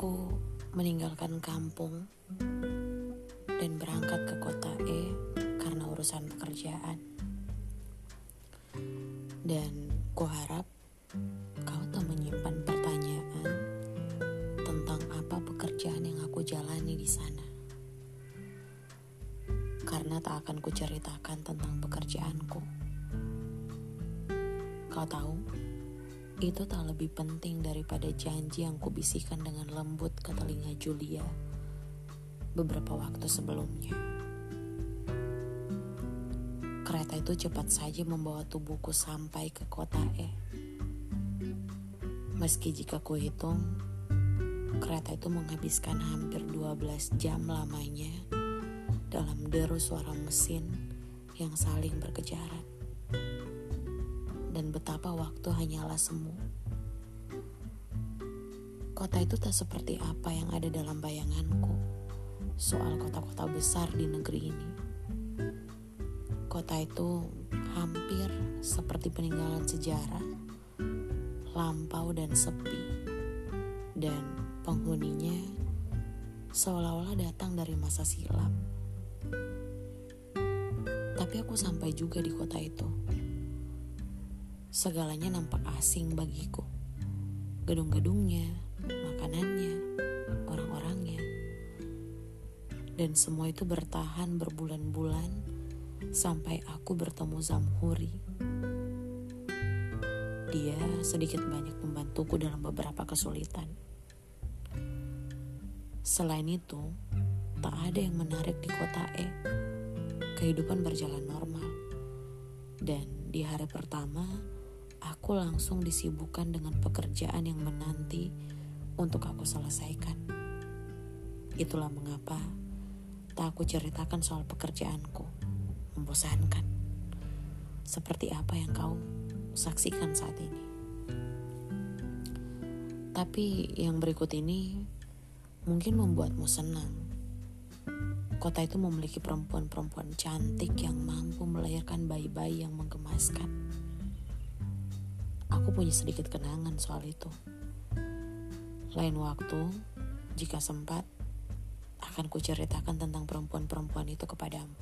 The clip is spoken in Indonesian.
Aku meninggalkan kampung dan berangkat ke kota E karena urusan pekerjaan. Dan ku harap kau tak menyimpan pertanyaan tentang apa pekerjaan yang aku jalani di sana. Karena tak akan kuceritakan tentang pekerjaanku. Kau tahu, itu tak lebih penting daripada janji yang kubisikkan dengan lembut ke telinga Julia beberapa waktu sebelumnya. Kereta itu cepat saja membawa tubuhku sampai ke kota E. Meski jika kuhitung, kereta itu menghabiskan hampir 12 jam lamanya dalam deru suara mesin yang saling berkejaran dan betapa waktu hanyalah semu. Kota itu tak seperti apa yang ada dalam bayanganku soal kota-kota besar di negeri ini. Kota itu hampir seperti peninggalan sejarah, lampau dan sepi, dan penghuninya seolah-olah datang dari masa silam. Tapi aku sampai juga di kota itu Segalanya nampak asing bagiku. Gedung-gedungnya, makanannya, orang-orangnya. Dan semua itu bertahan berbulan-bulan sampai aku bertemu Zamhuri. Dia sedikit banyak membantuku dalam beberapa kesulitan. Selain itu, tak ada yang menarik di kota E. Kehidupan berjalan normal. Dan di hari pertama, aku langsung disibukkan dengan pekerjaan yang menanti untuk aku selesaikan. Itulah mengapa tak aku ceritakan soal pekerjaanku. Membosankan. Seperti apa yang kau saksikan saat ini. Tapi yang berikut ini mungkin membuatmu senang. Kota itu memiliki perempuan-perempuan cantik yang mampu melahirkan bayi-bayi yang menggemaskan. Aku punya sedikit kenangan soal itu. Lain waktu, jika sempat, akan kuceritakan tentang perempuan-perempuan itu kepadamu.